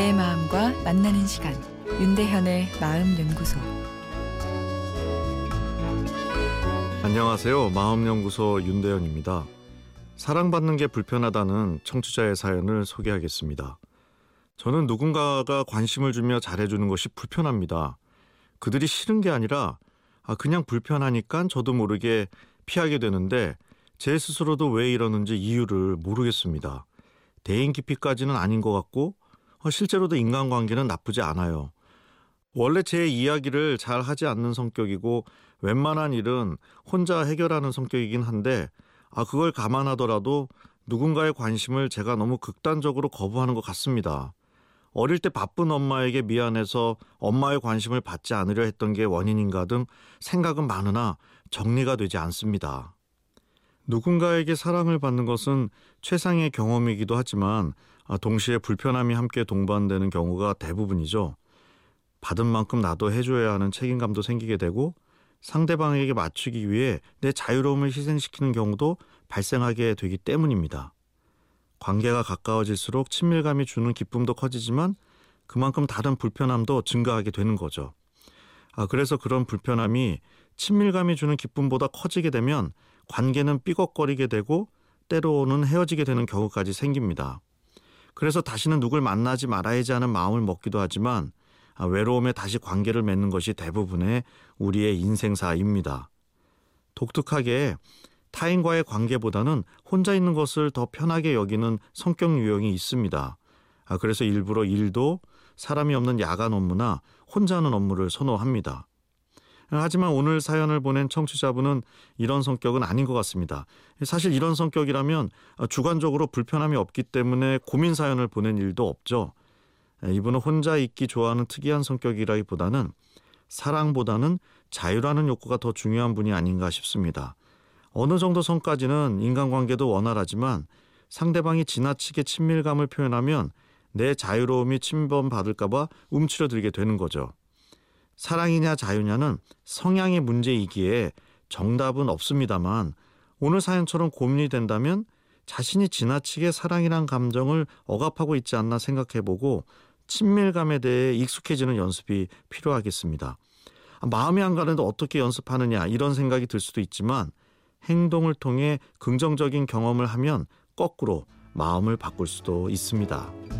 내 마음과 만나는 시간 윤대현의 마음 연구소 안녕하세요. 마음 연구소 윤대현입니다. 사랑받는 게 불편하다는 청취자의 사연을 소개하겠습니다. 저는 누군가가 관심을 주며 잘해주는 것이 불편합니다. 그들이 싫은 게 아니라 아, 그냥 불편하니까 저도 모르게 피하게 되는데 제 스스로도 왜 이러는지 이유를 모르겠습니다. 대인 깊이까지는 아닌 것 같고 어, 실제로도 인간관계는 나쁘지 않아요. 원래 제 이야기를 잘 하지 않는 성격이고 웬만한 일은 혼자 해결하는 성격이긴 한데 아 그걸 감안하더라도 누군가의 관심을 제가 너무 극단적으로 거부하는 것 같습니다. 어릴 때 바쁜 엄마에게 미안해서 엄마의 관심을 받지 않으려 했던 게 원인인가 등 생각은 많으나 정리가 되지 않습니다. 누군가에게 사랑을 받는 것은 최상의 경험이기도 하지만 아, 동시에 불편함이 함께 동반되는 경우가 대부분이죠. 받은 만큼 나도 해줘야 하는 책임감도 생기게 되고 상대방에게 맞추기 위해 내 자유로움을 희생시키는 경우도 발생하게 되기 때문입니다. 관계가 가까워질수록 친밀감이 주는 기쁨도 커지지만 그만큼 다른 불편함도 증가하게 되는 거죠. 아, 그래서 그런 불편함이 친밀감이 주는 기쁨보다 커지게 되면 관계는 삐걱거리게 되고 때로는 헤어지게 되는 경우까지 생깁니다. 그래서 다시는 누굴 만나지 말아야지 하는 마음을 먹기도 하지만 아, 외로움에 다시 관계를 맺는 것이 대부분의 우리의 인생사입니다. 독특하게 타인과의 관계보다는 혼자 있는 것을 더 편하게 여기는 성격 유형이 있습니다. 아, 그래서 일부러 일도 사람이 없는 야간 업무나 혼자 하는 업무를 선호합니다. 하지만 오늘 사연을 보낸 청취자분은 이런 성격은 아닌 것 같습니다. 사실 이런 성격이라면 주관적으로 불편함이 없기 때문에 고민 사연을 보낸 일도 없죠. 이분은 혼자 있기 좋아하는 특이한 성격이라기보다는 사랑보다는 자유라는 욕구가 더 중요한 분이 아닌가 싶습니다. 어느 정도 선까지는 인간관계도 원활하지만 상대방이 지나치게 친밀감을 표현하면 내 자유로움이 침범받을까봐 움츠러들게 되는 거죠. 사랑이냐 자유냐는 성향의 문제이기에 정답은 없습니다만 오늘 사연처럼 고민이 된다면 자신이 지나치게 사랑이란 감정을 억압하고 있지 않나 생각해보고 친밀감에 대해 익숙해지는 연습이 필요하겠습니다. 마음이 안 가는데 어떻게 연습하느냐 이런 생각이 들 수도 있지만 행동을 통해 긍정적인 경험을 하면 거꾸로 마음을 바꿀 수도 있습니다.